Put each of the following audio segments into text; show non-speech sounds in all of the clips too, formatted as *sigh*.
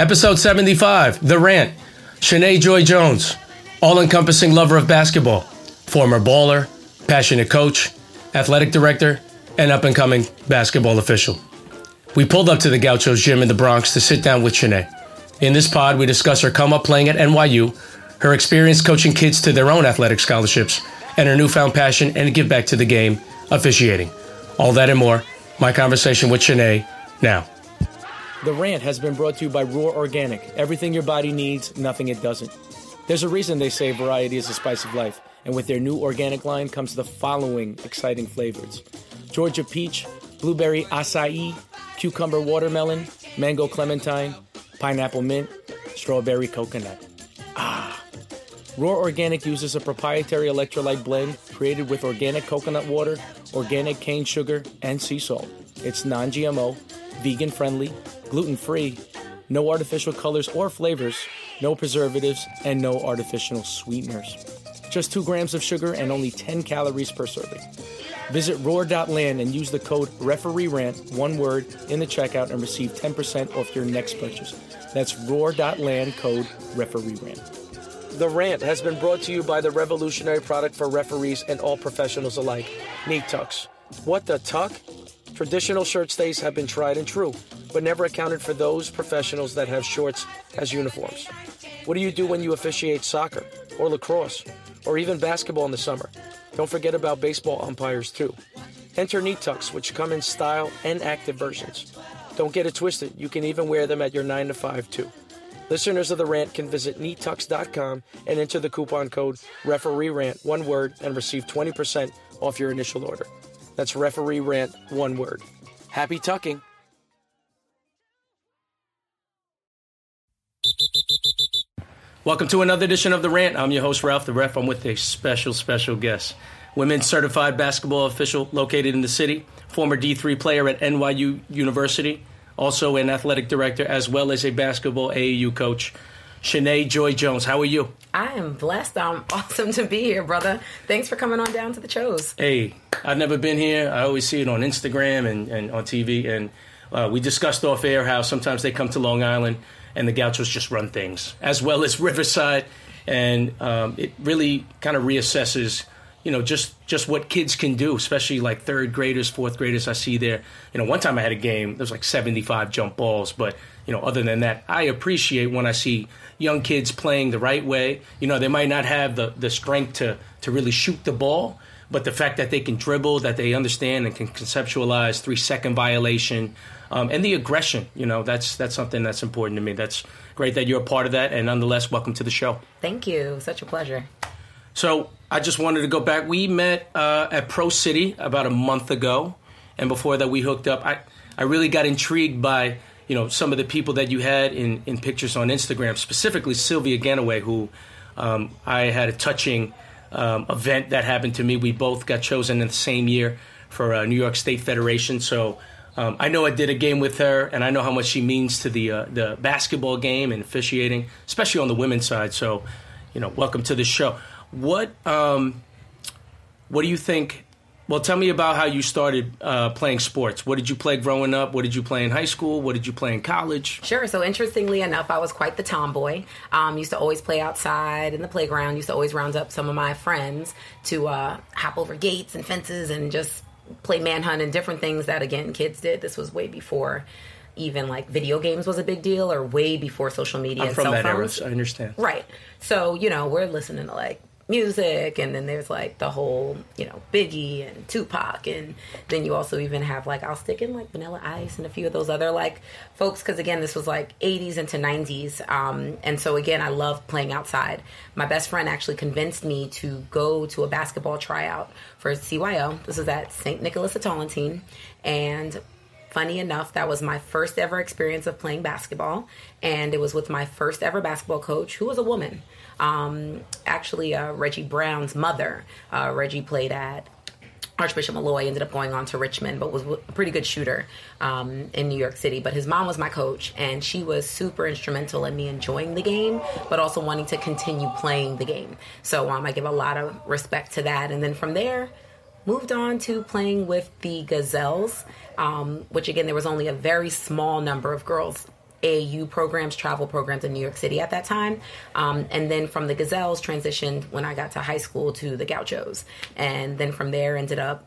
Episode 75 The Rant. Chiené Joy Jones, all encompassing lover of basketball, former baller, passionate coach, athletic director, and up and coming basketball official. We pulled up to the Gauchos gym in the Bronx to sit down with Chiené. In this pod, we discuss her come up playing at NYU, her experience coaching kids to their own athletic scholarships, and her newfound passion and give back to the game, officiating. All that and more. My conversation with Chiené now. The rant has been brought to you by Roar Organic. Everything your body needs, nothing it doesn't. There's a reason they say variety is the spice of life, and with their new organic line comes the following exciting flavors Georgia peach, blueberry acai, cucumber watermelon, mango clementine, pineapple mint, strawberry coconut. Ah! Roar Organic uses a proprietary electrolyte blend created with organic coconut water, organic cane sugar, and sea salt. It's non GMO, vegan friendly, gluten free, no artificial colors or flavors, no preservatives, and no artificial sweeteners. Just 2 grams of sugar and only 10 calories per serving. Visit roar.land and use the code REFEREERANT, one word, in the checkout and receive 10% off your next purchase. That's roar.land code REFEREERANT. The Rant has been brought to you by the revolutionary product for referees and all professionals alike, Knee Tux. What the tuck? Traditional shirt stays have been tried and true, but never accounted for those professionals that have shorts as uniforms. What do you do when you officiate soccer, or lacrosse, or even basketball in the summer? Don't forget about baseball umpires too. Enter Knee Tux, which come in style and active versions. Don't get it twisted, you can even wear them at your 9 to 5 too. Listeners of The Rant can visit kneetux.com and enter the coupon code referee rant, one word, and receive 20% off your initial order. That's referee rant, one word. Happy tucking. Welcome to another edition of The Rant. I'm your host, Ralph the Ref. I'm with a special, special guest. Women's certified basketball official located in the city, former D3 player at NYU University, also an athletic director, as well as a basketball AAU coach. Chiené Joy Jones, how are you? I am blessed. I'm *laughs* awesome to be here, brother. Thanks for coming on down to the shows. Hey, I've never been here. I always see it on Instagram and, and on TV. And uh, we discussed off air how sometimes they come to Long Island and the Gauchos just run things, as well as Riverside. And um, it really kind of reassesses, you know, just, just what kids can do, especially like third graders, fourth graders. I see there. You know, one time I had a game, there was like 75 jump balls. But, you know, other than that, I appreciate when I see young kids playing the right way. You know, they might not have the, the strength to, to really shoot the ball, but the fact that they can dribble, that they understand and can conceptualize three second violation, um, and the aggression. You know, that's that's something that's important to me. That's great that you're a part of that, and nonetheless, welcome to the show. Thank you. Such a pleasure. So I just wanted to go back. We met uh, at Pro City about a month ago, and before that, we hooked up. I I really got intrigued by you know some of the people that you had in in pictures on Instagram, specifically Sylvia Ganaway, who um, I had a touching um, event that happened to me. We both got chosen in the same year for uh, New York State Federation, so. Um, I know I did a game with her, and I know how much she means to the uh, the basketball game and officiating, especially on the women's side. So, you know, welcome to the show. What um, what do you think? Well, tell me about how you started uh, playing sports. What did you play growing up? What did you play in high school? What did you play in college? Sure. So, interestingly enough, I was quite the tomboy. Um, used to always play outside in the playground. Used to always round up some of my friends to uh, hop over gates and fences and just play manhunt and different things that again kids did. This was way before even like video games was a big deal or way before social media I'm and from cell that era, so I understand. Right. So, you know, we're listening to like music and then there's like the whole, you know, Biggie and Tupac and then you also even have like I'll stick in like Vanilla Ice and a few of those other like folks cuz again this was like 80s into 90s um and so again I love playing outside. My best friend actually convinced me to go to a basketball tryout for CYO. This is at St. Nicholas of Tolentine and funny enough, that was my first ever experience of playing basketball, and it was with my first ever basketball coach, who was a woman. Um, actually, uh, Reggie Brown's mother. Uh, Reggie played at Archbishop Molloy ended up going on to Richmond, but was a pretty good shooter um, in New York City. But his mom was my coach, and she was super instrumental in me enjoying the game, but also wanting to continue playing the game. So um, I give a lot of respect to that. And then from there, moved on to playing with the Gazelles, um, which again, there was only a very small number of girls AAU programs, travel programs in New York City at that time. Um, and then from the Gazelles, transitioned when I got to high school to the Gauchos. And then from there, ended up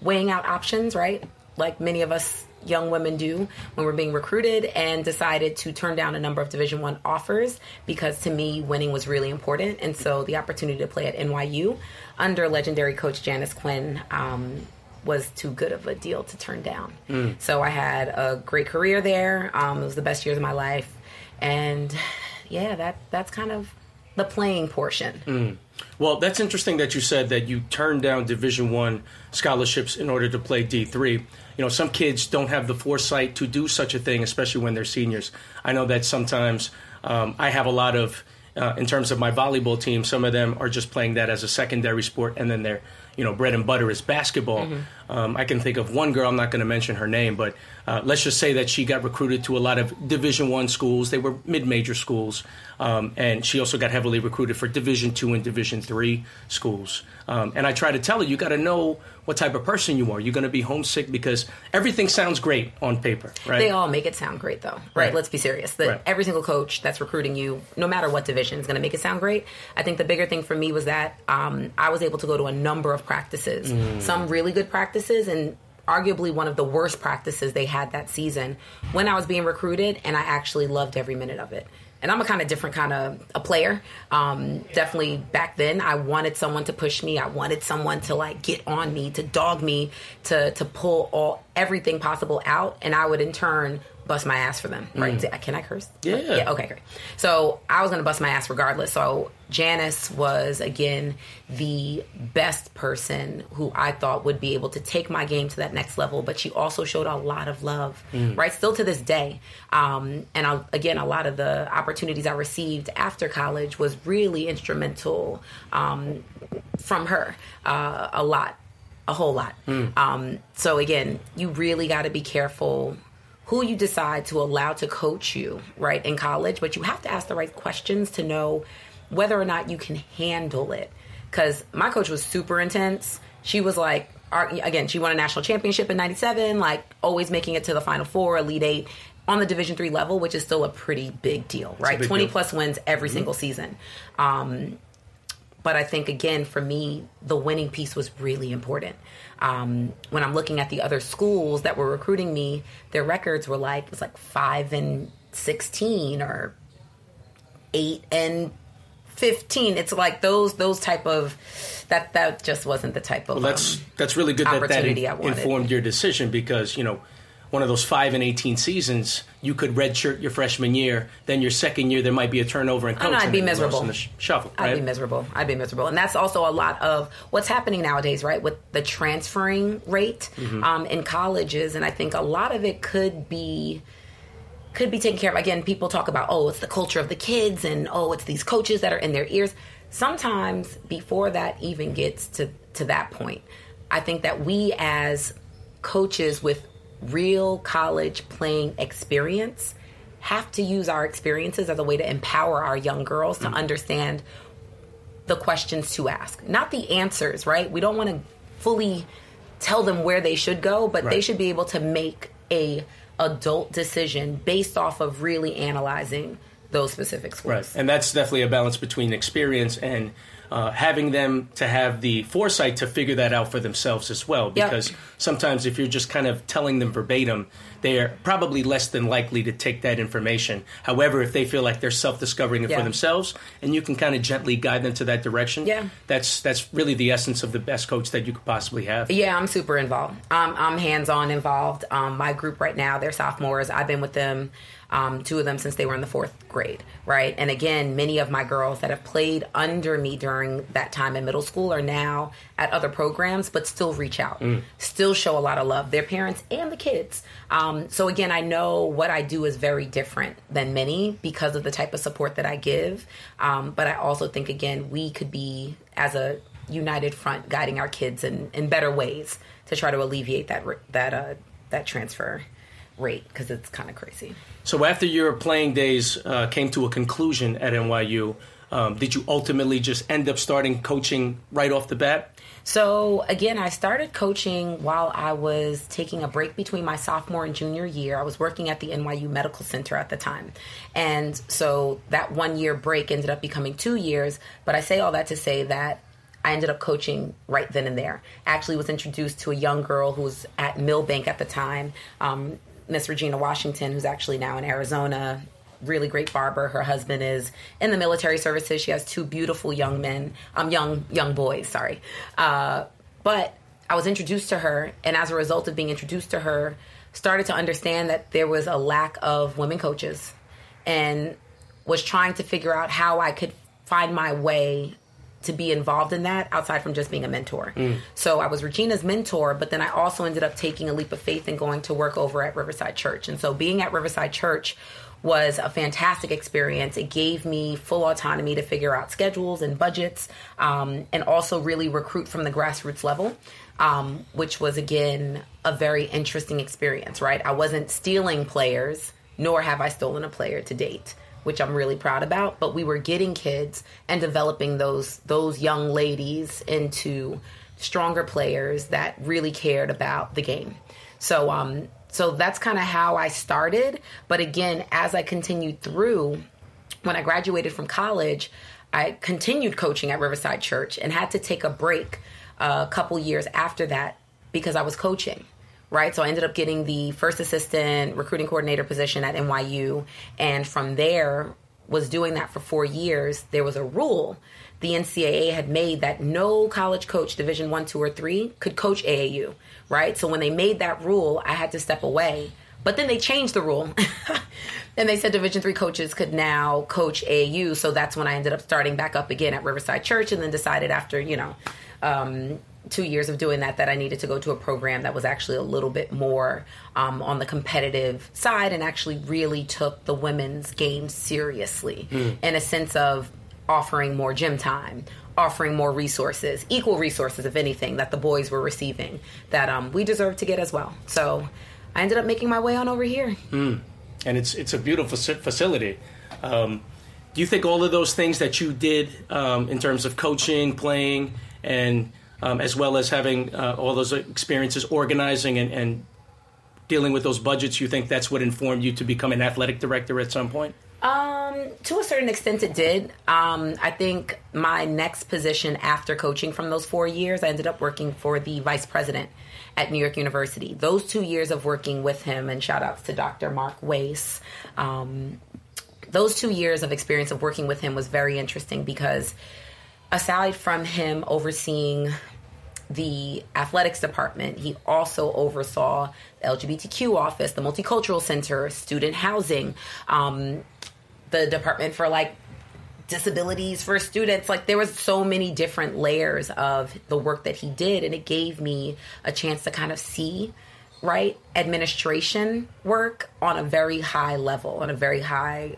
weighing out options, right? Like many of us young women do when we're being recruited and decided to turn down a number of division one offers because to me winning was really important and so the opportunity to play at nyu under legendary coach janice quinn um, was too good of a deal to turn down. Mm. So I had a great career there. Um, it was the best years of my life, and yeah, that that's kind of the playing portion. Mm. Well, that's interesting that you said that you turned down Division One scholarships in order to play D three. You know, some kids don't have the foresight to do such a thing, especially when they're seniors. I know that sometimes um, I have a lot of. Uh, in terms of my volleyball team, some of them are just playing that as a secondary sport, and then they're you know bread and butter is basketball. Mm-hmm. Um, I can think of one girl. I'm not going to mention her name, but uh, let's just say that she got recruited to a lot of Division One schools. They were mid-major schools, um, and she also got heavily recruited for Division Two and Division Three schools. Um, and I try to tell her, you got to know what type of person you are. You're going to be homesick because everything sounds great on paper, right? They all make it sound great, though, right? right. Let's be serious. That right. every single coach that's recruiting you, no matter what division, is going to make it sound great. I think the bigger thing for me was that um, I was able to go to a number of practices, mm. some really good practices, and arguably one of the worst practices they had that season when I was being recruited, and I actually loved every minute of it and I'm a kind of different kind of a player. Um, definitely back then, I wanted someone to push me. I wanted someone to like get on me, to dog me, to to pull all everything possible out, and I would in turn bust my ass for them. Right? Mm. Can I curse? Yeah. Yeah. Okay. Great. So I was going to bust my ass regardless. So Janice was again the best person who I thought would be able to take my game to that next level. But she also showed a lot of love. Mm. Right. Still to this day. Um, and I, again, a lot of the opportunities I received after college was really instrumental um, from her. Uh, a lot a whole lot. Mm. Um, so again, you really got to be careful who you decide to allow to coach you, right, in college, but you have to ask the right questions to know whether or not you can handle it. Because my coach was super intense. She was like, again, she won a national championship in 97, like always making it to the final four, elite eight on the division three level, which is still a pretty big deal, right? Big 20 deal. plus wins every mm-hmm. single season. Um, but I think again, for me, the winning piece was really important. Um, when I'm looking at the other schools that were recruiting me, their records were like it was like five and sixteen or eight and 15 it's like those those type of that that just wasn't the type of well, that's um, that's really good that that in, informed your decision because you know one of those five and eighteen seasons, you could redshirt your freshman year. Then your second year, there might be a turnover in coach. I'd be miserable. In the sh- shuffle, right? I'd be miserable. I'd be miserable, and that's also a lot of what's happening nowadays, right? With the transferring rate mm-hmm. um, in colleges, and I think a lot of it could be could be taken care of. Again, people talk about oh, it's the culture of the kids, and oh, it's these coaches that are in their ears. Sometimes before that even gets to to that point, I think that we as coaches with real college playing experience have to use our experiences as a way to empower our young girls to mm. understand the questions to ask, not the answers, right? We don't want to fully tell them where they should go, but right. they should be able to make a adult decision based off of really analyzing those specific schools. Right. And that's definitely a balance between experience and uh, having them to have the foresight to figure that out for themselves as well. Because yep. sometimes if you're just kind of telling them verbatim, they are probably less than likely to take that information. However, if they feel like they're self-discovering it yeah. for themselves, and you can kind of gently guide them to that direction, yeah, that's that's really the essence of the best coach that you could possibly have. Yeah, I'm super involved. Um, I'm hands-on involved. Um, my group right now, they're sophomores. I've been with them um, two of them since they were in the fourth grade, right? And again, many of my girls that have played under me during that time in middle school are now at other programs, but still reach out, mm. still show a lot of love, their parents and the kids. Um, so again, I know what I do is very different than many because of the type of support that I give. Um, but I also think, again, we could be as a united front guiding our kids in, in better ways to try to alleviate that that uh, that transfer rate because it's kind of crazy. So after your playing days uh, came to a conclusion at NYU, Um, did you ultimately just end up starting coaching right off the bat? So again, I started coaching while I was taking a break between my sophomore and junior year. I was working at the NYU Medical Center at the time. And so that one year break ended up becoming two years. But I say all that to say that I ended up coaching right then and there. Actually, was introduced to a young girl who was at Millbank at the time, um, Miss Regina Washington, who's actually now in Arizona. Really great barber. Her husband is in the military services. She has two beautiful young men, um, young young boys. Sorry, uh, but I was introduced to her, and as a result of being introduced to her, started to understand that there was a lack of women coaches, and was trying to figure out how I could find my way to be involved in that outside from just being a mentor. Mm. So I was Regina's mentor, but then I also ended up taking a leap of faith and going to work over at Riverside Church. And so being at Riverside Church was a fantastic experience. It gave me full autonomy to figure out schedules and budgets um, and also really recruit from the grassroots level. Um, which was again a very interesting experience, right? I wasn't stealing players, nor have I stolen a player to date which I'm really proud about. But we were getting kids and developing those those young ladies into stronger players that really cared about the game. So um so that's kind of how I started. But again, as I continued through, when I graduated from college, I continued coaching at Riverside Church and had to take a break a couple years after that because I was coaching right? So I ended up getting the first assistant recruiting coordinator position at NYU. And from there, was doing that for four years. There was a rule the NCAA had made that no college coach, Division One, Two, or Three, could coach AAU, right? So when they made that rule, I had to step away. But then they changed the rule, *laughs* and they said Division Three coaches could now coach AAU. So that's when I ended up starting back up again at Riverside Church, and then decided after you know um, two years of doing that that I needed to go to a program that was actually a little bit more um, on the competitive side and actually really took the women's game seriously mm. in a sense of offering more gym time offering more resources equal resources if anything that the boys were receiving that um, we deserve to get as well so i ended up making my way on over here mm. and it's it's a beautiful facility um, do you think all of those things that you did um, in terms of coaching playing and um, as well as having uh, all those experiences organizing and, and, dealing with those budgets, you think that's what informed you to become an athletic director at some point? Um, to a certain extent, it did. Um, I think my next position after coaching from those four years, I ended up working for the vice president at New York University. Those two years of working with him, and shout outs to Dr. Marc Wais. Um, those two years of experience of working with him was very interesting because aside from him overseeing the athletics department, he also oversaw the LGBTQ office, the multicultural center, student housing, um, the department for like disabilities for students. Like there was so many different layers of the work that he did and it gave me a chance to kind of see right administration work on a very high level on a very high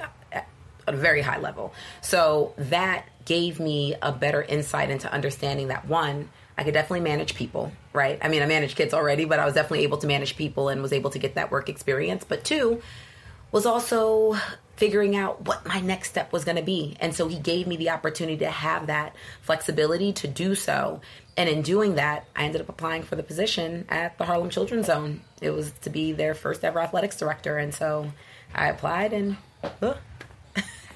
on a very high level. So that gave me a better insight into understanding that one, I could definitely manage people, right? I mean, I manage kids already, but I was definitely able to manage people and was able to get that work experience. But two, was also figuring out what my next step was going to be. And so he gave me the opportunity to have that flexibility to do so. And in doing that, I ended up applying for the position at the Harlem Children's Zone. It was to be their first ever athletics director. And so I applied and uh,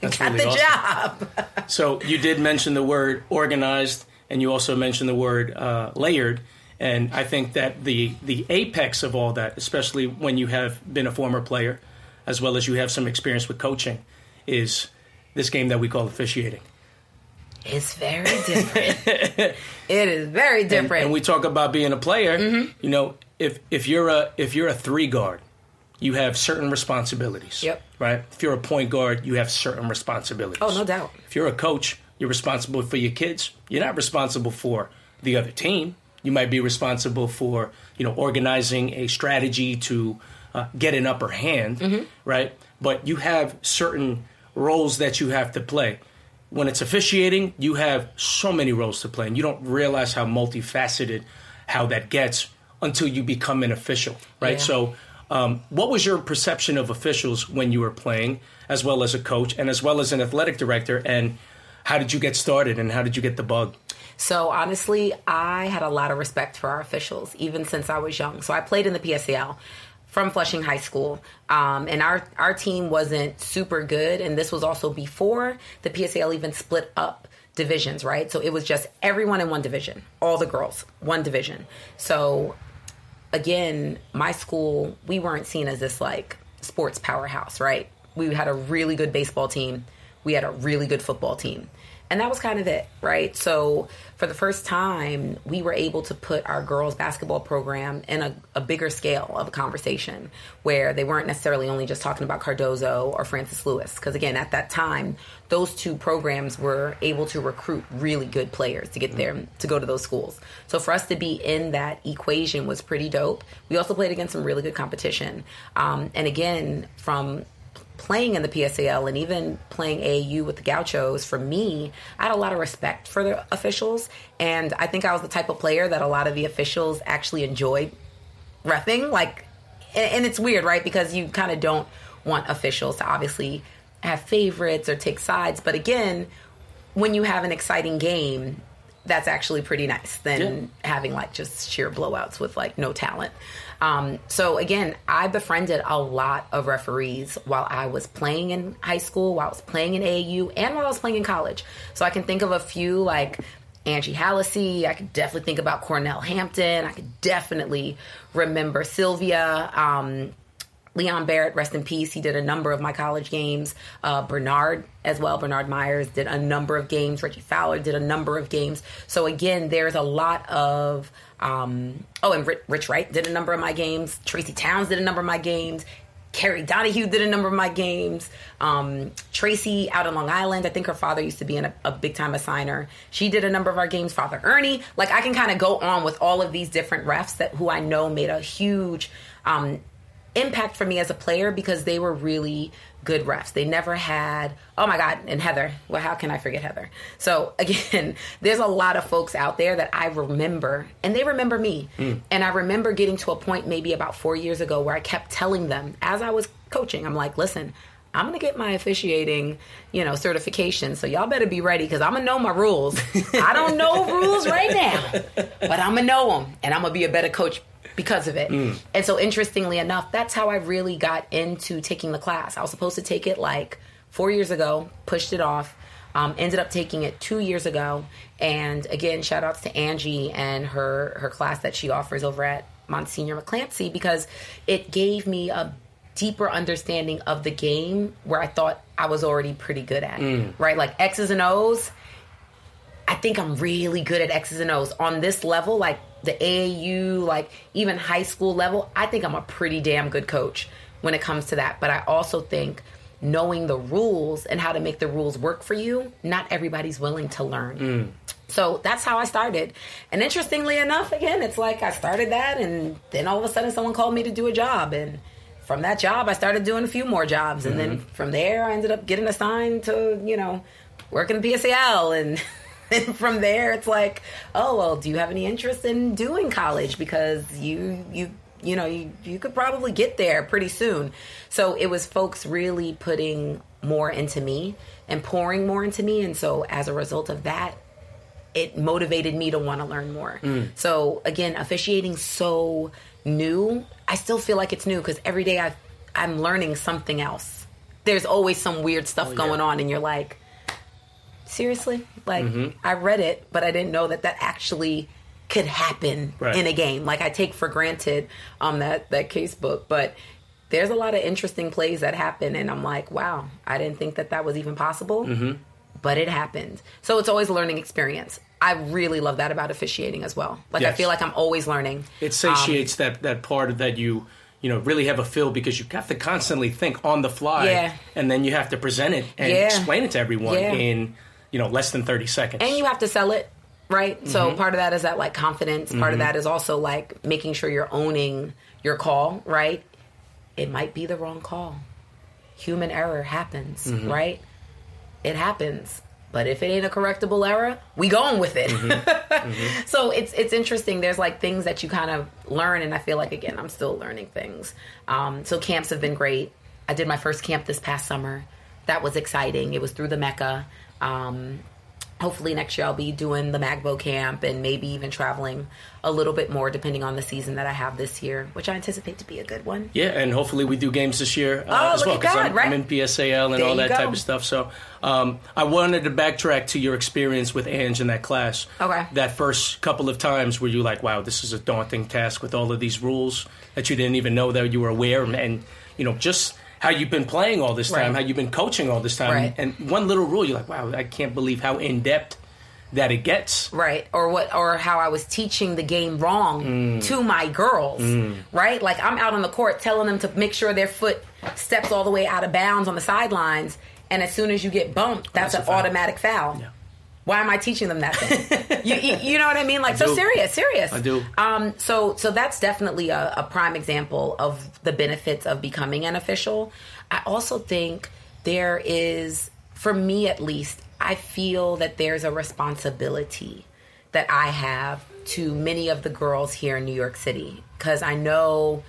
that's got really the awesome. job. *laughs* so you did mention the word organized, and you also mentioned the word uh, layered. And I think that the the apex of all that, especially when you have been a former player, as well as you have some experience with coaching, is this game that we call officiating. It's very different. *laughs* it is very different. And, and, we talk about being a player. Mm-hmm. You know, if if you're a if you're a three guard, you have certain responsibilities. Yep. Right? If you're a point guard, you have certain responsibilities. Oh, no doubt. If you're a coach, you're responsible for your kids. You're not responsible for the other team. You might be responsible for, you know, organizing a strategy to uh, get an upper hand, mm-hmm. right? But you have certain roles that you have to play. When it's officiating, you have so many roles to play, and you don't realize how multifaceted how that gets until you become an official, right? Yeah. So um, what was your perception of officials when you were playing, as well as a coach and as well as an athletic director? And how did you get started and how did you get the bug? So honestly, I had a lot of respect for our officials, even since I was young. So I played in the PSAL from Flushing High School, um, and our our team wasn't super good, and this was also before the PSAL even split up divisions, right? So it was just everyone in one division, all the girls, one division. So again, my school, we weren't seen as this like sports powerhouse, right? We had a really good baseball team, we had a really good football team and that was kind of it, right? So for the first time, we were able to put our girls' basketball program in a, a, bigger scale of a conversation where they weren't necessarily only just talking about Cardozo or Francis Lewis. Because again, at that time, those two programs were able to recruit really good players to get there to go to those schools. So for us to be in that equation was pretty dope. We also played against some really good competition. Um, and again, from playing in the PSAL and even playing AAU with the Gauchos, for me, I had a lot of respect for the officials. And I think I was the type of player that a lot of the officials actually enjoyed refing. Like, and it's weird, right? Because you kind of don't want officials to obviously have favorites or take sides. But again, when you have an exciting game, that's actually pretty nice than yeah. having like just sheer blowouts with like no talent. Um, so again, I befriended a lot of referees while I was playing in high school, while I was playing in AAU, and while I was playing in college. So I can think of a few like Angie Hallisey. I could definitely think about Cornell Hampton. I could definitely remember Sylvia. Um, Leon Barrett, rest in peace. He did a number of my college games. Uh, Bernard as well. Bernard Myers did a number of games. Reggie Fowler did a number of games. So again, there's a lot of um, oh, and Rich Wright did a number of my games. Tracy Towns did a number of my games. Carrie Donahue did a number of my games. Um, Tracy out in Long Island, I think her father used to be in a, a big time assigner. She did a number of our games. Father Ernie, like I can kind of go on with all of these different refs that who I know made a huge um, impact for me as a player because they were really good refs. They never had, oh my God, and Heather. Well, how can I forget Heather? So *laughs* again, there's a lot of folks out there that I remember and they remember me. Mm. And I remember getting to a point maybe about four years ago where I kept telling them as I was coaching, I'm like, listen, I'm gonna get my officiating, you know, certification. So y'all better be ready because I'm gonna know my rules. *laughs* I don't know rules right now, but I'm gonna know them, and I'm gonna be a better coach because of it. Mm. And so, interestingly enough, that's how I really got into taking the class. I was supposed to take it like four years ago, pushed it off. Um, ended up taking it two years ago, and again, shout outs to Angie and her her class that she offers over at Monsignor McClancy because it gave me a deeper understanding of the game where I thought I was already pretty good at. Mm. Right, like X's and O's. I think I'm really good at X's and O's on this level. Like the AAU, like even high school level, I think I'm a pretty damn good coach when it comes to that. But I also think knowing the rules and how to make the rules work for you, not everybody's willing to learn. Mm. So that's how I started. And interestingly enough, again, it's like I started that, and then all of a sudden someone called me to do a job. And from that job, I started doing a few more jobs. And mm-hmm. then from there, I ended up getting assigned to, you know, work in the PSAL and *laughs* and *laughs* from there it's like oh well do you have any interest in doing college? Because you you you know you, you could probably get there pretty soon. So it was folks really putting more into me and pouring more into me. And so as a result of that it motivated me to want to learn more. Mm. so again officiating so new i still feel like it's new because every day I, i'm learning something else. There's always some weird stuff oh, going on and you're like seriously? Like, mm-hmm. I read it, but I didn't know that that actually could happen right. in a game. Like, I take for granted um, that, that case book, but there's a lot of interesting plays that happen, and I'm like, wow, I didn't think that that was even possible, mm-hmm. but it happened. So it's always a learning experience. I really love that about officiating as well. Like, yes. I feel like I'm always learning. It satiates um, that, that part that you you know really have a feel because you have to constantly think on the fly yeah. and then you have to present it and yeah. explain it to everyone yeah. in you know less than 30 seconds and you have to sell it right mm-hmm. so part of that is that like confidence part mm-hmm. of that is also like making sure you're owning your call right it might be the wrong call human error happens mm-hmm. right it happens but if it ain't a correctable error, we going with it. Mm-hmm. Mm-hmm. *laughs* so it's it's interesting. There's like things that you kind of learn, and I feel like again, I'm still learning things. Um, so camps have been great. I did my first camp this past summer. That was exciting. It was through the Mecca. Um, hopefully next year I'll be doing the Magbo camp and maybe even traveling a little bit more depending on the season that I have this year, which I anticipate to be a good one. Yeah, and hopefully we do games this year uh, Oh, as well God, I'm, right? I'm in PSAL and There all that go. type of stuff. So um, I wanted to backtrack to your experience with Ange in that class. Okay. That first couple of times where you like, wow, this is a daunting task with all of these rules that you didn't even know that you were aware, and, and you know just how you've been playing all this time, Right. how you've been coaching all this time, Right. and one little rule, you're like, wow, I can't believe how in depth that it gets. Right. Or what or how I was teaching the game wrong Mm. to my girls. Right? Like I'm out on the court telling them to make sure their foot steps all the way out of bounds on the sidelines and as soon as you get bumped, that's, That's an foul. automatic foul. Yeah. Why am I teaching them that thing? *laughs* you, you, you know what I mean? Like so do. serious, serious. I do. Um, so so that's definitely a, a prime example of the benefits of becoming an official. I also think there is, for me at least, I feel that there's a responsibility that I have to many of the girls here in New York City because I know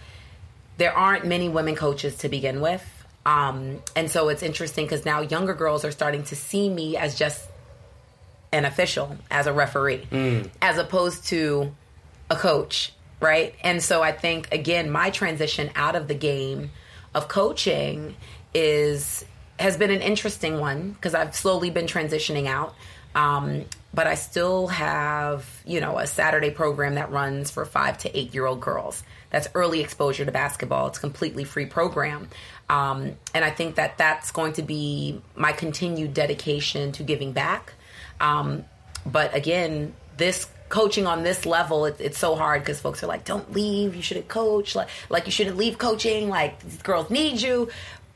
there aren't many women coaches to begin with. Um, and so it's interesting because now younger girls are starting to see me as just an official, as a referee, as opposed to a coach, right? And so I think again, my transition out of the game of coaching is has been an interesting one because I've slowly been transitioning out. Um, but I still have, you know, a Saturday program that runs for five to eight year old girls. That's early exposure to basketball. It's a completely free program. Um, and I think that that's going to be my continued dedication to giving back. Um, but again, this coaching on this level, it, it's so hard because folks are like, "Don't leave. You shouldn't coach. Like, like you shouldn't leave coaching. Like these girls need you."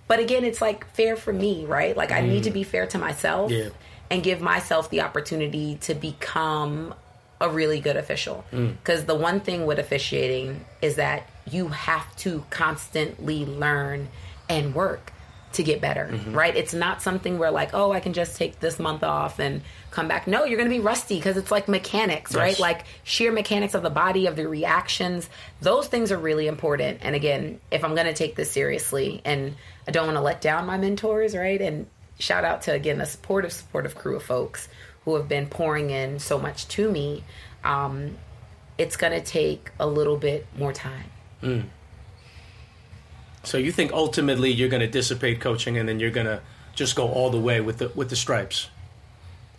But again, it's like fair for me, right? Like I need to be fair to myself Yeah. and give myself the opportunity to become a really good official. Because the one thing with officiating is that you have to constantly learn and work to get better, right? It's not something where like, oh, I can just take this month off and come back. No, you're going to be rusty because it's like mechanics, right? Like sheer mechanics of the body, of the reactions. Those things are really important. And again, if I'm going to take this seriously and I don't want to let down my mentors, right? And shout out to again the supportive, supportive crew of folks who have been pouring in so much to me. Um, it's going to take a little bit more time. So you think ultimately you're going to dissipate coaching and then you're going to just go all the way with the with the stripes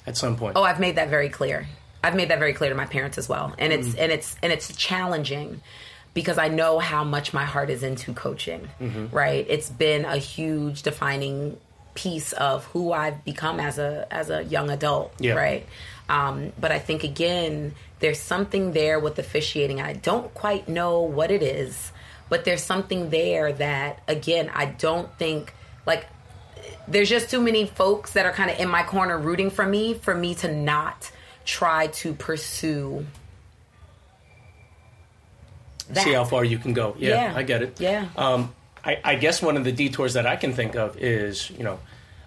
at some point. Oh, I've made that very clear. I've made that very clear to my parents as well, and it's and it's and it's challenging because I know how much my heart is into coaching. Right? It's been a huge defining piece of who I've become as a as a young adult. Yeah. Right. Um, but I think again, there's something there with officiating. I don't quite know what it is, but there's something there that again, I don't think like there's just too many folks that are kind of in my corner rooting for me for me to not try to pursue that. See how far you can go. Yeah, Yeah. I get it. Yeah. Um, I, I guess one of the detours that I can think of is, you know,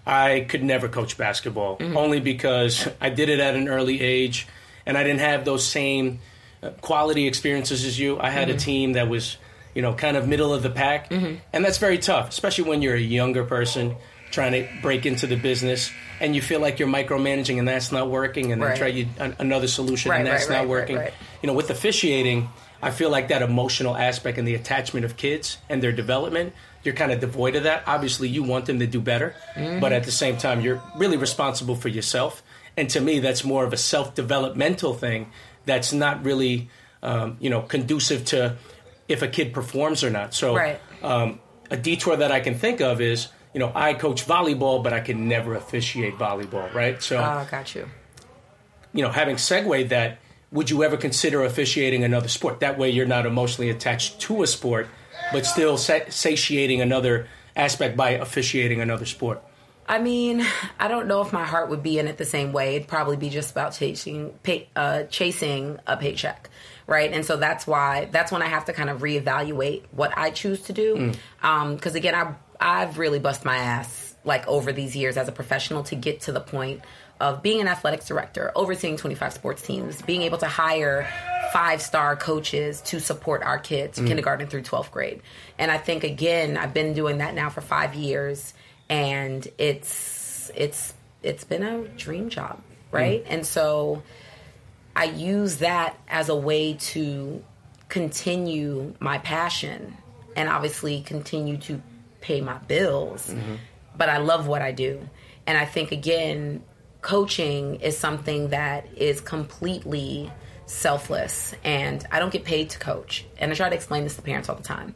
I could never coach basketball Mm-hmm. only because I did it at an early age and I didn't have those same uh, quality experiences as you. I had Mm-hmm. a team that was, you know, kind of middle of the pack. And that's very tough, especially when you're a younger person trying to break into the business and you feel like you're micromanaging and that's not working and then Right. try you, an, another solution Right, and that's right, not working. You know, with officiating, I feel like that emotional aspect and the attachment of kids and their development, you're kind of devoid of that. Obviously, you want them to do better, Mm-hmm. but at the same time, you're really responsible for yourself. And to me, that's more of a self developmental thing that's not really, um, you know, conducive to if a kid performs or not. So, Right. um, a detour that I can think of is, you know, I coach volleyball, but I can never officiate volleyball, right? So, Oh, got you. you know, having segued that, would you ever consider officiating another sport? That way, you're not emotionally attached to a sport, but still sa- satiating another aspect by officiating another sport. I mean, I don't know if my heart would be in it the same way. It'd probably be just about chasing, pay, uh, chasing a paycheck, right? And so that's why that's when I have to kind of reevaluate what I choose to do. Mm. Um, because again, I I've really bust my ass like over these years as a professional to get to the point of being an athletics director, overseeing 25 sports teams, being able to hire five star coaches to support our kids, mm. kindergarten through 12th grade. And I think again, I've been doing that now for five years, and it's it's it's been a dream job. right? Mm. And so I use that as a way to continue my passion and obviously continue to pay my bills. Mm-hmm. But I love what I do. And I think, again, coaching is something that is completely selfless. And I don't get paid to coach. And I try to explain this to parents all the time.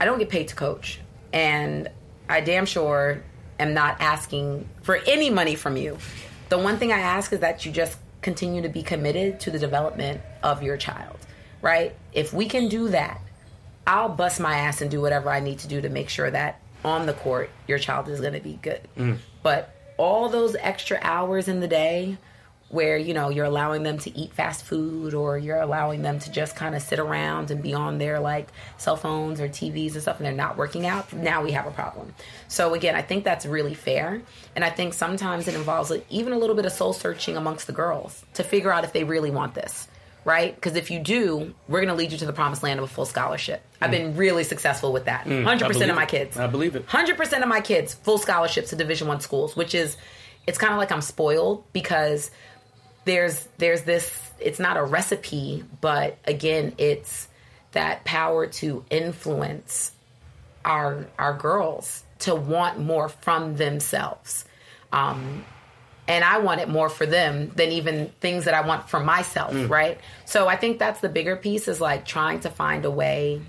I don't get paid to coach. And I damn sure am not asking for any money from you. The one thing I ask is that you just continue to be committed to the development of your child, right? If we can do that, I'll bust my ass and do whatever I need to do to make sure that on the court your child is going to be good. Mm. But all those extra hours in the day where you know you're allowing them to eat fast food or you're allowing them to just kind of sit around and be on their like cell phones or TVs and stuff and they're not working out now we have a problem. So again I think that's really fair. And I think sometimes it involves like, even a little bit of soul searching amongst the girls to figure out if they really want this right? Because if you do we're going to lead you to the promised land of a full scholarship. I've mm. been really successful with that. Mm. 100% of my it. kids. I believe it. Hundred percent of my kids full scholarships to Division One schools, which is it's kind of like I'm spoiled because there's there's this. It's not a recipe, but again, it's that power to influence our our girls to want more from themselves. Um, and I want it more for them than even things that I want for myself, right? So I think that's the bigger piece is like trying to find a way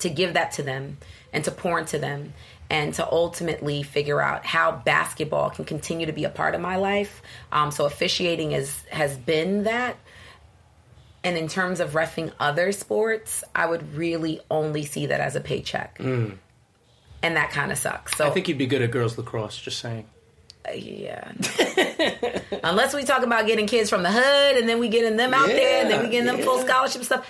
to give that to them and to pour into them and to ultimately figure out how basketball can continue to be a part of my life. Um, so officiating is has been that. And in terms of refing other sports, I would really only see that as a paycheck. And that kind of sucks. So I think you'd be good at girls lacrosse. Just saying. yeah. *laughs* Unless we talk about getting kids from the hood and then we getting them out there and then we getting them full scholarship stuff.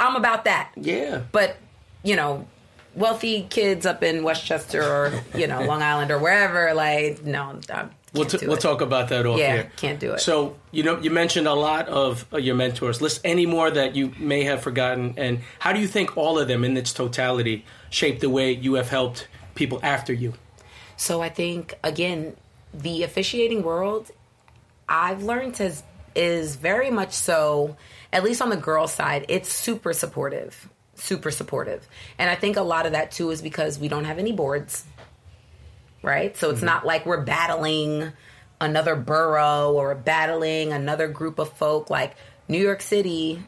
I'm about that. Yeah. But, you know, wealthy kids up in Westchester or, you know, Long Island or wherever, like, no, I We'll, t- we'll talk about that off Yeah, here. can't do it. So you know, you mentioned a lot of uh, your mentors. List any more that you may have forgotten, and how do you think all of them, in its totality, shaped the way you have helped people after you? So I think again, the officiating world, I've learned is is very much so. At least on the girl side, it's super supportive, super supportive, and I think a lot of that too is because we don't have any boards, right? So it's not like we're battling another borough or battling another group of folk. Like New York City,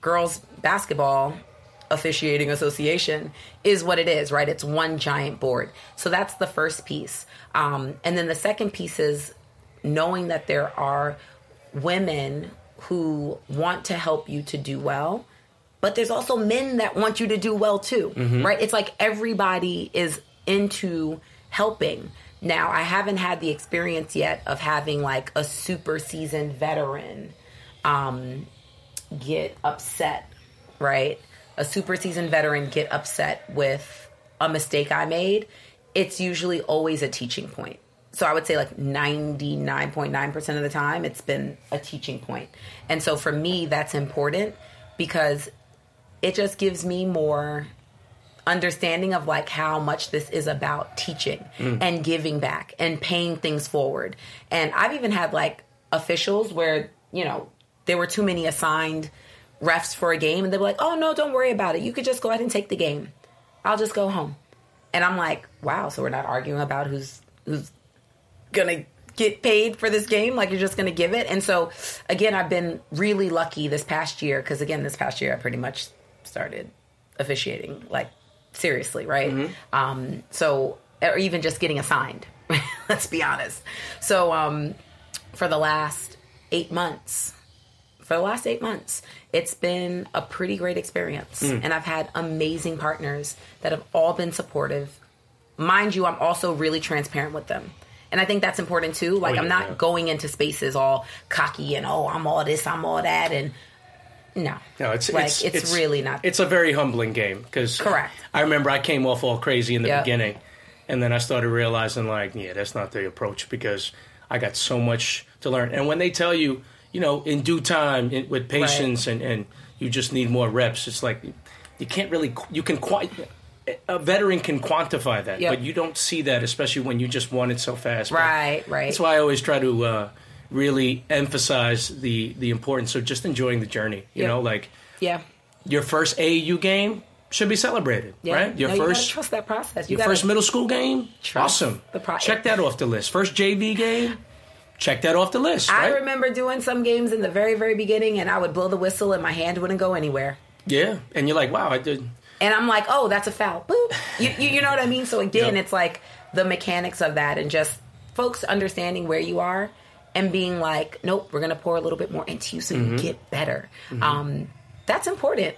girls basketball officiating association is what it is, right? It's one giant board. So that's the first piece. Um, and then the second piece is knowing that there are women who want to help you to do well, but there's also men that want you to do well too, right? It's like everybody is into helping. Now, I haven't had the experience yet of having like a super seasoned veteran um, get upset, right? A super seasoned veteran get upset with a mistake I made. It's usually always a teaching point. So I would say like 99.9% of the time, it's been a teaching point. And so for me, that's important because it just gives me more understanding of like how much this is about teaching mm. and giving back and paying things forward. And I've even had like officials where, you know, there were too many assigned refs for a game and they were like, "Oh no, don't worry about it. You could just go ahead and take the game. I'll just go home." And I'm like, "Wow, so we're not arguing about who's who's going to get paid for this game like you're just going to give it." And so again, I've been really lucky this past year cuz again, this past year I pretty much started officiating like seriously, right? Um, so, or even just getting assigned. *laughs* Let's be honest. So, um, for the last eight months, for the last eight months, it's been a pretty great experience, and I've had amazing partners that have all been supportive. Mind you, I'm also really transparent with them. And I think that's important too. Like, Oh, I'm not yeah. going into spaces all cocky and, oh, I'm all this, I'm all that. And no. No, it's like, it's, it's, really not. It's a very humbling game because Correct. I remember I came off all crazy in the Yep. beginning, and then I started realizing like, yeah, that's not the approach because I got so much to learn. And when they tell you, you know, in due time, in, with patience, and and you just need more reps, it's like you can't really you can quite. A veteran can quantify that, Yep. but you don't see that, especially when you just want it so fast. But Right, right. That's why I always try to uh, really emphasize the the importance of just enjoying the journey. You Yep. know, like Yeah. your first AU game should be celebrated, Yeah. right? Your no, you first trust that process. You your first middle school game, Trust awesome. the pro- Check that off the list. First JV game, check that off the list. I remember doing some games in the very, very beginning, and I would blow the whistle, and my hand wouldn't go anywhere. Yeah, and you're like, wow, I did. And I'm like, oh, that's a foul. Boop. You, you, you know what I mean? So again, Yep. it's like the mechanics of that, and just folks understanding where you are and being like, nope, we're gonna pour a little bit more into you so Mm-hmm. you get better. Um, that's important.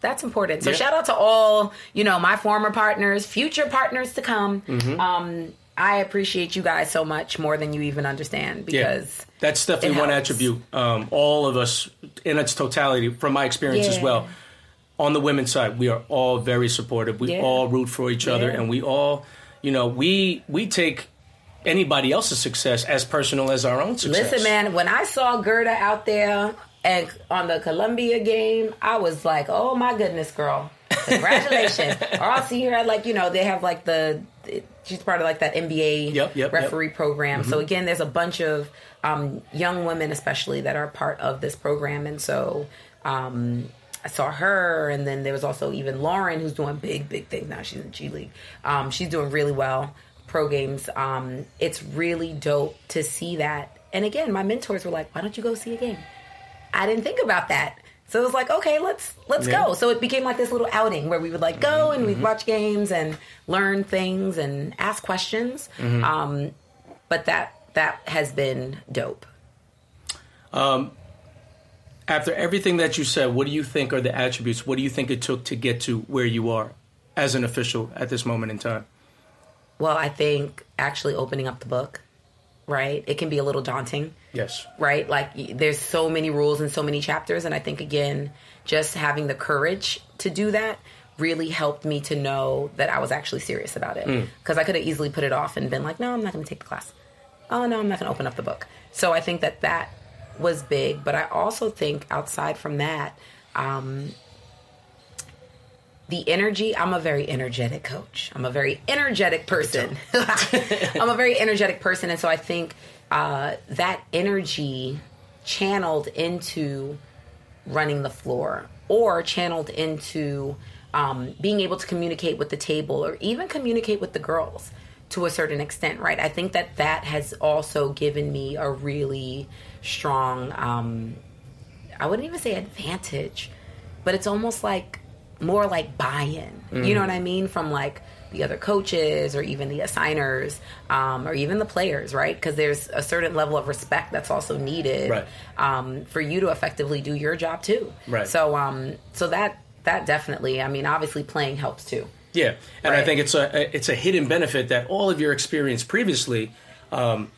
That's important. So Yeah. shout out to all, you know, my former partners, future partners to come. Mm-hmm. Um, I appreciate you guys so much more than you even understand Yeah, because that's definitely it one attribute. Um, all of us, in its totality, from my experience as well, on the women's side, we are all very supportive. We Yeah. all root for each other, Yeah. and we all, you know, we we take anybody else's success as personal as our own success. Listen, man, when I saw Gerda out there and on the Columbia game, I was like, oh my goodness, girl. Congratulations. *laughs* or I'll see her at like, you know, they have like the, she's part of like that NBA Yep, yep, yep. referee program. Mm-hmm. So again, there's a bunch of um, young women, especially, that are part of this program. And so, um, I saw her, and then there was also even Lauren, who's doing big, big things now. She's in G League. Um, she's doing really well. Pro games. Um, it's really dope to see that. And again, my mentors were like, "Why don't you go see a game?" I didn't think about that. So it was like, okay, let's let's Yeah. go. So it became like this little outing where we would like go and we'd watch games and learn things and ask questions. Um, but that that has been dope. After everything that you said, what do you think are the attributes? What do you think it took to get to where you are as an official at this moment in time? Well, I think actually opening up the book, right? It can be a little daunting. Yes. right? Like there's so many rules and so many chapters, and I think again, just having the courage to do that really helped me to know that I was actually serious about it. Because I could have easily put it off and been like, no, I'm not going to take the class. Oh no, I'm not going to open up the book. So I think that that was big, but I also think outside from that. Um, the energy i'm a very energetic coach. I'm a very energetic person. *laughs* I'm a very energetic person and so i think uh, that energy channeled into running the floor or channeled into um, being able to communicate with the table or even communicate with the girls to a certain extent right? I think that that has also given me a really strong um, I wouldn't even say advantage, but it's almost like more like buy-in. You know what I mean? From like the other coaches or even the assigners um, or even the players, right? Because there's a certain level of respect that's also needed Right. um, for you to effectively do your job too. Right. So, um, so that that definitely. I mean, obviously, playing helps too. Yeah, and I think it's a it's a hidden benefit that all of your experience previously um,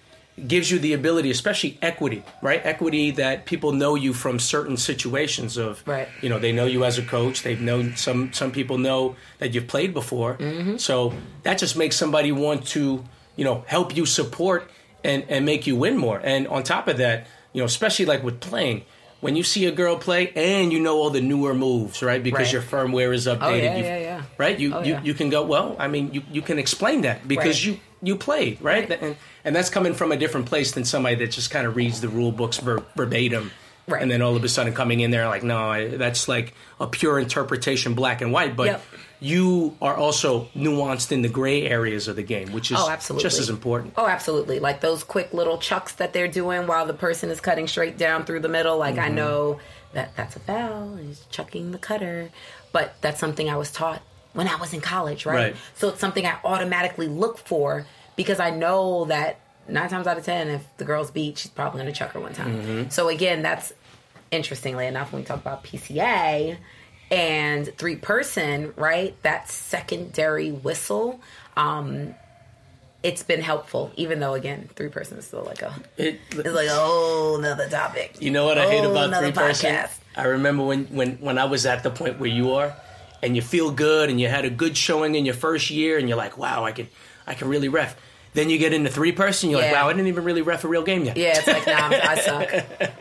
gives you the ability, especially equity, right? Equity that people know you from certain situations of, Right. You know, they know you as a coach. They've known some some people know that you've played before, Mm-hmm. so that just makes somebody want to you know help you support and and make you win more. And on top of that, you know, especially like with playing. When you see a girl play and you know all the newer moves, right? Because Right. your firmware is updated. Oh, yeah, yeah, yeah. Right? You, Oh, you yeah. you can go well i mean you, you can explain that because Right. you you played right, Right. And, and that's coming from a different place than somebody that just kind of reads the rule books ver, verbatim Right. and then all of a sudden coming in there like no I, that's like a pure interpretation black and white but Yep. You are also nuanced in the gray areas of the game which is Oh, absolutely. just as important Oh, absolutely. Like those quick little chucks that they're doing while the person is cutting straight down through the middle. Like Mm-hmm. I know that that's a foul he's chucking the cutter. But that's something I was taught when I was in college, right? Right. So it's something I automatically look for because I know that nine times out of ten, if the girl's beat, she's probably going to chuck her one time. Mm-hmm. So again, that's interestingly enough when we talk about PCA and three person, right? That secondary whistle. Um, it's been helpful, even though again, three person is still like a it, it's like a whole nother topic. You know what I hate about three person? podcast. I remember when, when, when I was at the point where you are, and you feel good, and you had a good showing in your first year, and you're like, wow, I can I can really ref. Then you get into three person, you're like, wow, I didn't even really ref a real game yet. Yeah, it's like nah, I suck.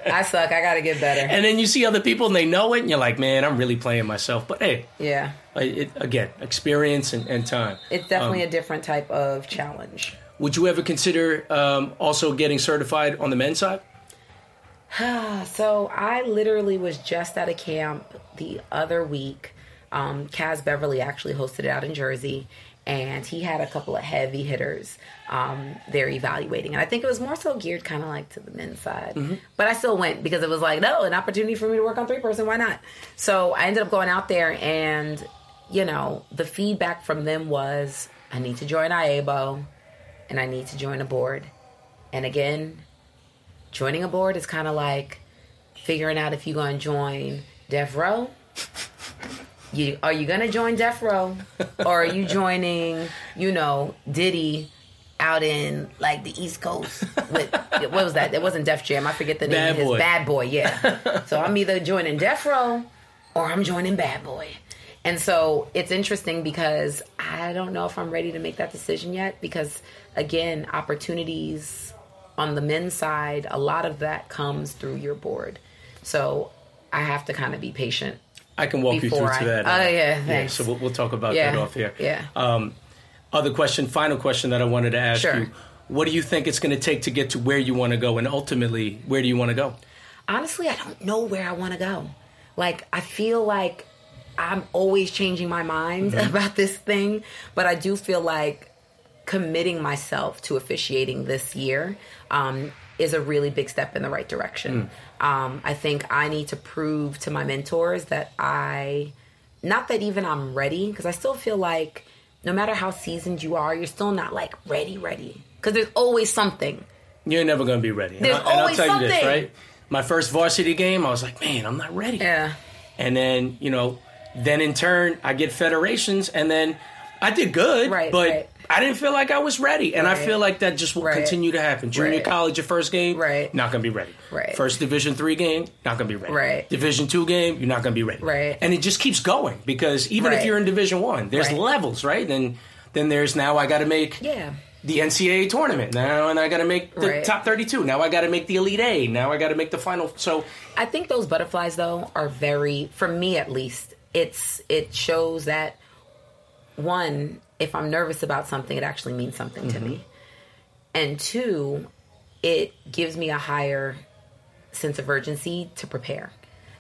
*laughs* I suck. I gotta get better. And then you see other people and they know it, and you're like, man, I'm really playing myself. But hey, yeah, it, again, experience and, and time. it's definitely Um, a different type of challenge. Would you ever consider um, also getting certified on the men's side? *sighs* so I literally was just at a camp the other week. Um, Kaz Beverly actually hosted it out in Jersey, and he had a couple of heavy hitters um, they're evaluating. And I think it was more so geared kind of like to the men's side. But I still went because it was like, no, an opportunity for me to work on three person. Why not? So I ended up going out there, and you know, the feedback from them was, I need to join IAABO, and I need to join a board. And again, joining a board is kind of like figuring out if you're going to join Death Row. You, are you going to join Death Row? or are you joining, you know, Diddy out in like the East Coast? With, what was that? It wasn't Def Jam. I forget the name Bad of his. Bad Boy, yeah. so I'm either joining Death Row or I'm joining Bad Boy. And so it's interesting because I don't know if I'm ready to make that decision yet because, again, opportunities on the men's side, a lot of that comes through your board. So I have to kind of be patient. I can walk you through Before to that. Oh, yeah, thanks. so we'll, we'll talk about Yeah, that off here. yeah. Um, other question, final question that I wanted to ask Sure. you: What do you think it's going to take to get to where you want to go, and ultimately, where do you want to go? honestly, I don't know where I want to go. Like, I feel like I'm always changing my mind *laughs* about this thing, but I do feel like committing myself to officiating this year um, is a really big step in the right direction. Um, I think I need to prove to my mentors that I, not that even I'm ready, because I still feel like no matter how seasoned you are, you're still not like ready, ready. Because there's always something. You're never going to be ready. And, There's I, and I'll always tell you this, something. right? My first varsity game, I was like, man, I'm not ready. Yeah. And then, you know, then in turn, I get federations, and then I did good, Right, but right. I didn't feel like I was ready. And I feel like that just will Right. continue to happen. Junior Right. college, your first game, Right. not going to be ready. Right. First Division three game, not going to be ready. Right. Division two game, you're not going to be ready. Right. And it just keeps going because even if you're in Division one, there's Right. levels, right? Then then there's now I got to make Yeah. the NCAA tournament now, and I got to make the Right. top 32. Now I got to make the Elite Eight. Now I got to make the final. So I think those butterflies though are very for me at least it's it shows that one if I'm nervous about something it actually means something to me. Mm-hmm. And two it gives me a higher sense of urgency to prepare.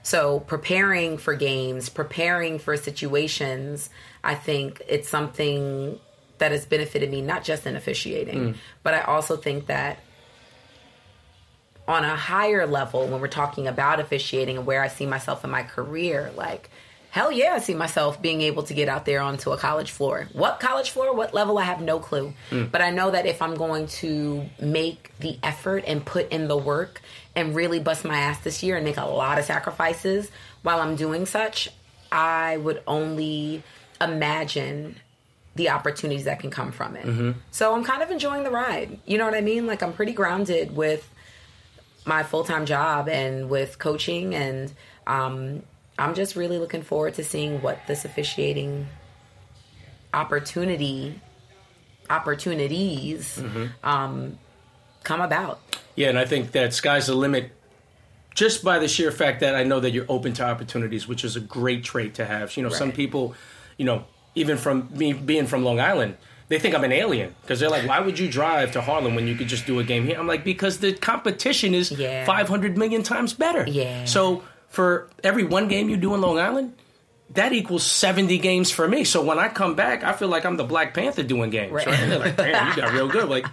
So preparing for games, preparing for situations, I think it's something that has benefited me not just in officiating, mm. but I also think that on a higher level when we're talking about officiating and where I see myself in my career, like hell yeah, I see myself being able to get out there onto a college floor. What college floor, what level, I have no clue. But I know that if I'm going to make the effort and put in the work and really bust my ass this year and make a lot of sacrifices while I'm doing such, I would only imagine the opportunities that can come from it. So I'm kind of enjoying the ride. You know what I mean? Like I'm pretty grounded with my full time job and with coaching, and um, I'm just really looking forward to seeing what this officiating opportunity opportunities um, come about. Yeah, and I think that sky's the limit just by the sheer fact that I know that you're open to opportunities, which is a great trait to have. You know, some people, you know, even from me being from Long Island, they think I'm an alien because they're like, why would you drive to Harlem when you could just do a game here? I'm like, because the competition is Yeah. 500 million times better. Yeah. So for every one game you do in Long Island, that equals 70 games for me. So when I come back, I feel like I'm the Black Panther doing games. Right. Right. Like, you got real good. Like,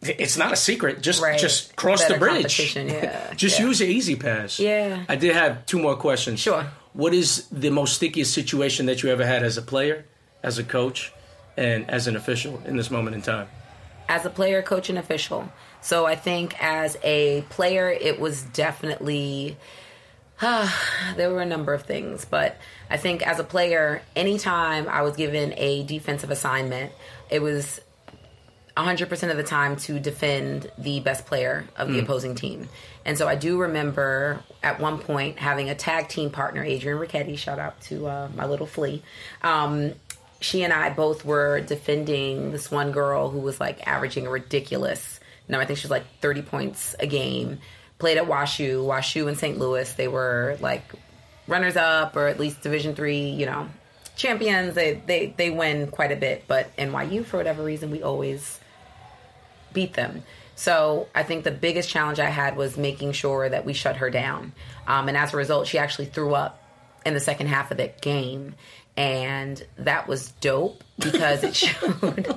it's not a secret. Just Right. just cross the bridge. *laughs* yeah. just Yeah. use the E-ZPass. Yeah. I did have two more questions. Sure. What is the most stickiest situation that you ever had as a player, as a coach, and as an official in this moment in time? as a player, coach, and official. So I think as a player, it was definitely. *sighs* there were a number of things, but I think as a player, anytime I was given a defensive assignment, it was 100% of the time to defend the best player of the opposing team. And so I do remember at one point having a tag team partner, Adrian Ricchetti, shout out to uh, my little flea. Um, she and I both were defending this one girl who was like averaging a ridiculous, no, I think she was like 30 points a game. Played at WashU, WashU in St. Louis. They were like runners up or at least Division three, you know, champions. They, they, they win quite a bit. But NYU, for whatever reason, we always beat them. So I think the biggest challenge I had was making sure that we shut her down. Um, and as a result, she actually threw up in the second half of that game. And that was dope because it *laughs* showed.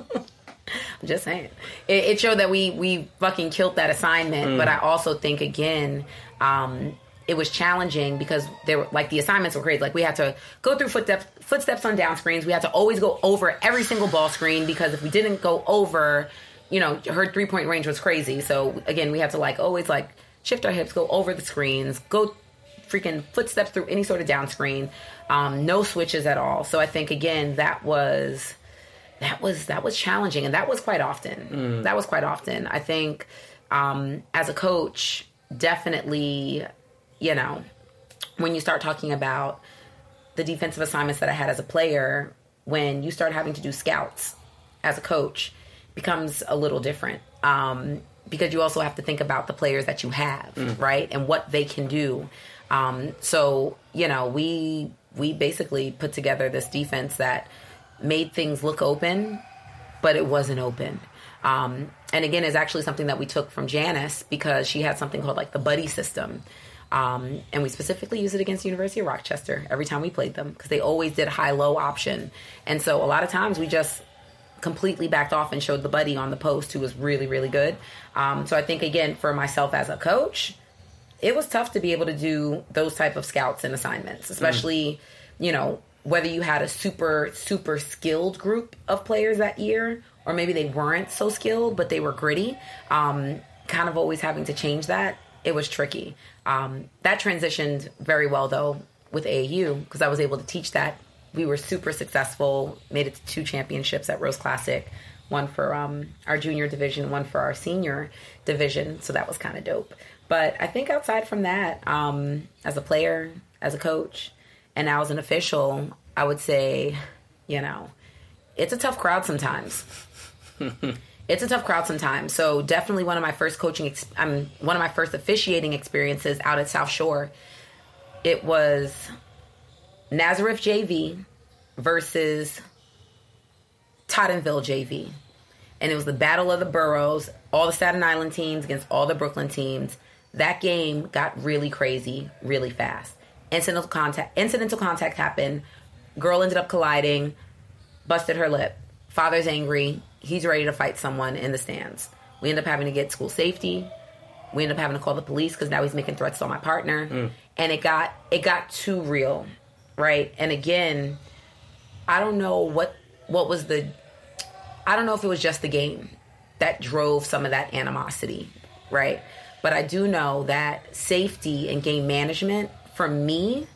*laughs* I'm just saying. It, it, showed that we we fucking killed that assignment. Mm. But I also think again, um, it was challenging because there were like the assignments were crazy. Like we had to go through footsteps footsteps on down screens. We had to always go over every single ball screen because if we didn't go over, you know, her three point range was crazy. So again, we had to like always like shift our hips, go over the screens, go freaking footsteps through any sort of down screen, um, no switches at all. So I think again that was that was that was challenging, and that was quite often. Mm. That was quite often. I think um, as a coach, definitely, you know, when you start talking about the defensive assignments that I had as a player, when you start having to do scouts as a coach, becomes a little different. Um, because you also have to think about the players that you have, mm. right, and what they can do. Um, so you know, we we basically put together this defense that made things look open, but it wasn't open. Um, and again, is actually something that we took from Janice because she had something called like the buddy system. Um, and we specifically use it against University of Rochester every time we played them because they always did high low option. And so a lot of times we just completely backed off and showed the buddy on the post who was really, really good. Um, so I think, again, for myself as a coach, it was tough to be able to do those type of scouts and assignments, especially, mm. you know, whether you had a super, super skilled group of players that year or maybe they weren't so skilled, but they were gritty. Um, kind of always having to change that, it was tricky. Um, that transitioned very well though with AAU because I was able to teach that. We were super successful, made it to two championships at Rose Classic, one for um, our junior division, one for our senior division. So that was kind of dope. But I think outside from that, um, as a player, as a coach, and now as an official, I would say, you know, it's a tough crowd sometimes. *laughs* it's a tough crowd sometimes. So definitely one of my first coaching, ex- um, one of my first officiating experiences out at South Shore. It was Nazareth JV versus Tottenville JV, and it was the battle of the boroughs. All the Staten Island teams against all the Brooklyn teams. That game got really crazy, really fast. Incidental contact. Incidental contact happened. Girl ended up colliding, busted her lip. Father's angry he's ready to fight someone in the stands. We end up having to get school safety. We end up having to call the police because now he's making threats on my partner, mm. and it got it got too real, right? And again, I don't know what what was the, I don't know if it was just the game that drove some of that animosity, right? But I do know that safety and game management for me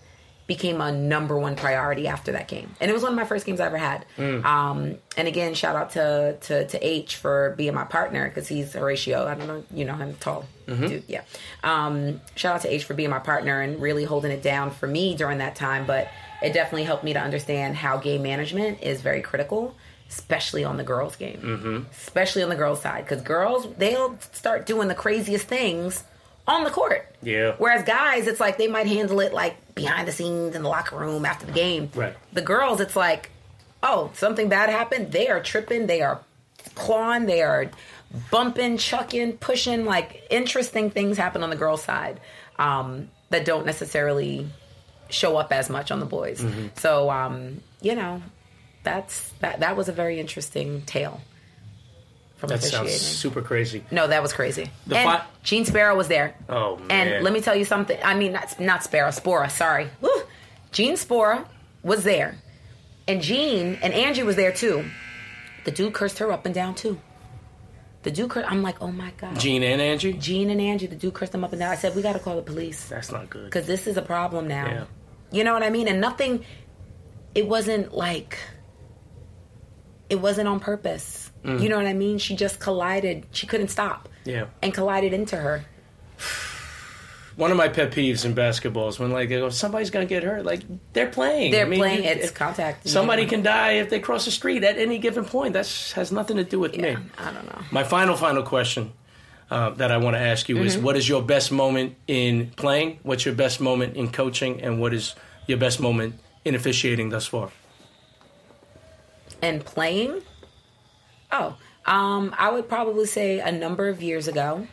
became a number one priority after that game. And it was one of my first games I ever had. Mm. Um, and again, shout out to, to, to H for being my partner because he's Horatio. I don't know, you know him, tall mm-hmm. dude. Yeah. Um, shout out to H for being my partner and really holding it down for me during that time. But it definitely helped me to understand how game management is very critical. Especially on the girls' game, mm-hmm. especially on the girls' side, because girls they'll start doing the craziest things on the court. Yeah. Whereas guys, it's like they might handle it like behind the scenes in the locker room after the game. Right. The girls, it's like, oh, something bad happened. They are tripping. They are clawing. They are bumping, chucking, pushing. Like interesting things happen on the girls' side um, that don't necessarily show up as much on the boys. Mm-hmm. So um, you know, that's that. That was a very interesting tale from that officiating. sounds super crazy. No, that was crazy. The and fi- Gene Sparrow was there. Oh man! And let me tell you something. I mean, not not Sparrow, Spora. Sorry, Woo. Gene Spora was there, and Gene and Angie was there too. The dude cursed her up and down too. The dude cursed. I'm like, oh my god. Gene and Angie. Gene and Angie. The dude cursed them up and down. I said, we got to call the police. That's not good. Because this is a problem now. Yeah. You know what I mean? And nothing. It wasn't like. It wasn't on purpose Mm. You know what I mean? She just collided. She couldn't stop. Yeah. And collided into her. *sighs* One of my pet peeves in basketball is when like go, somebody's gonna get hurt. Like they're playing. They're I mean, playing. it's contact. Somebody can die if they cross the street at any given point. That has nothing to do with yeah, me. I don't know. My final final question uh, that I want to ask you mm-hmm. is: What is your best moment in playing? What's your best moment in coaching? And what is your best moment in officiating thus far? And playing. Oh, Um, I would probably say a number of years ago,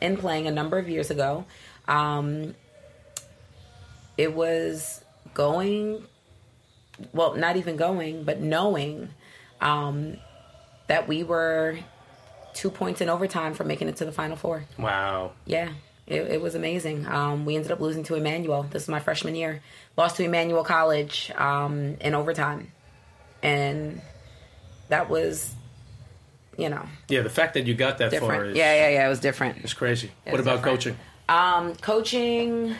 in playing a number of years ago, um, it was going, well, not even going, but knowing um, that we were two points in overtime from making it to the final four. Wow. Yeah, it, it was amazing. Um, we ended up losing to Emmanuel. This is my freshman year. Lost to Emmanuel College um, in overtime, and that was, you know, Yeah, the fact that you got that far is, Yeah, yeah, yeah. It was different. It's crazy. It what about different. coaching? Um, coaching,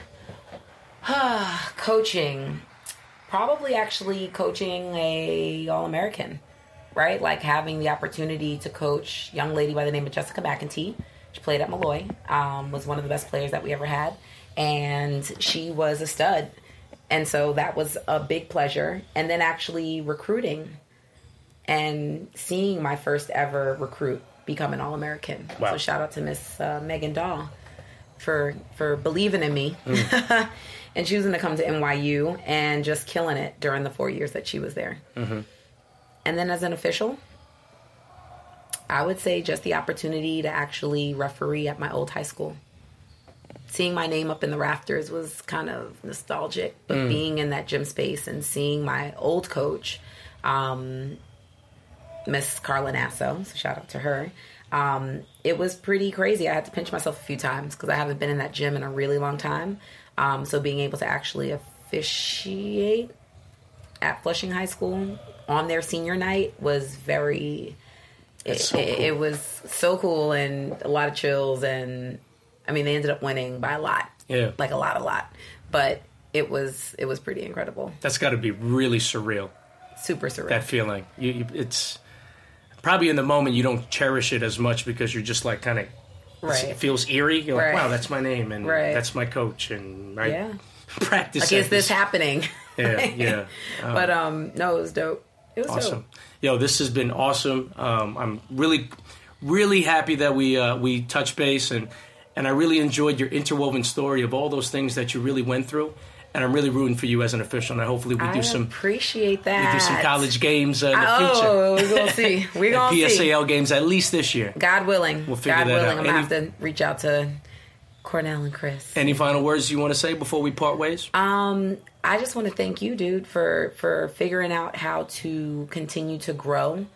*sighs* coaching, probably actually coaching a All American, right? Like having the opportunity to coach young lady by the name of Jessica McEntee. She played at Molloy, um, was one of the best players that we ever had, and she was a stud. And so that was a big pleasure. And then actually recruiting and seeing my first ever recruit become an All American. Wow. So shout out to Miss uh, Megan Dahl for for believing in me *laughs* and choosing to come to NYU and just killing it during the four years that she was there. And then as an official, I would say just the opportunity to actually referee at my old high school. Seeing my name up in the rafters was kind of nostalgic, but being in that gym space and seeing my old coach, um, Miss Carla Nasso, so shout out to her. Um, it was pretty crazy. I had to pinch myself a few times because I haven't been in that gym in a really long time. Um, so being able to actually officiate at Flushing High School on their senior night was very. It, That's so it, it was so cool and a lot of chills and I mean they ended up winning by a lot, Yeah. like a lot, a lot. But it was it was pretty incredible, That's got to be really surreal. super surreal. That feeling. You, you, it's probably in the moment you don't cherish it as much because you're just like kind of. Right. It feels eerie. You're Right. like, wow, that's my name, and Right. that's my coach, and right, yeah. practice. Like, is this happening? Yeah, yeah. *laughs* but um, no, it was dope. It was Awesome. dope. Yo, this has been awesome. Um, I'm really, really happy that we uh, we touched base and and I really enjoyed your interwoven story of all those things that you really went through. And I'm really rooting for you as an official. And hopefully we I do some appreciate that. we do some college games uh, in the future. Oh, *laughs* we're gonna see. We're gonna see. PSAL games at least this year. God willing. We'll figure God that willing. out. I'm gonna have to reach out to Cornell and Chris. Any final words you want to say before we part ways? Um, I just want to thank you, dude, for for figuring out how to continue to grow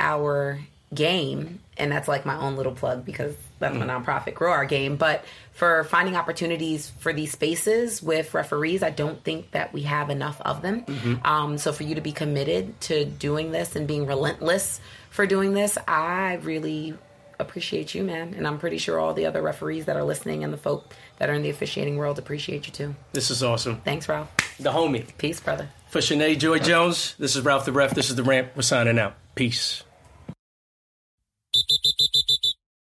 our game, and that's like my own little plug because that's my nonprofit, grow our game. But for finding opportunities for these spaces with referees, I don't think that we have enough of them. Um, so for you to be committed to doing this and being relentless for doing this, I really appreciate you, man. And I'm pretty sure all the other referees that are listening and the folk that are in the officiating world appreciate you too. This is awesome. Thanks, Ralph. The homie. Peace, brother. For Chiené Joy Jones, this is Ralph the Ref. This is The Rant. We're signing out. Peace.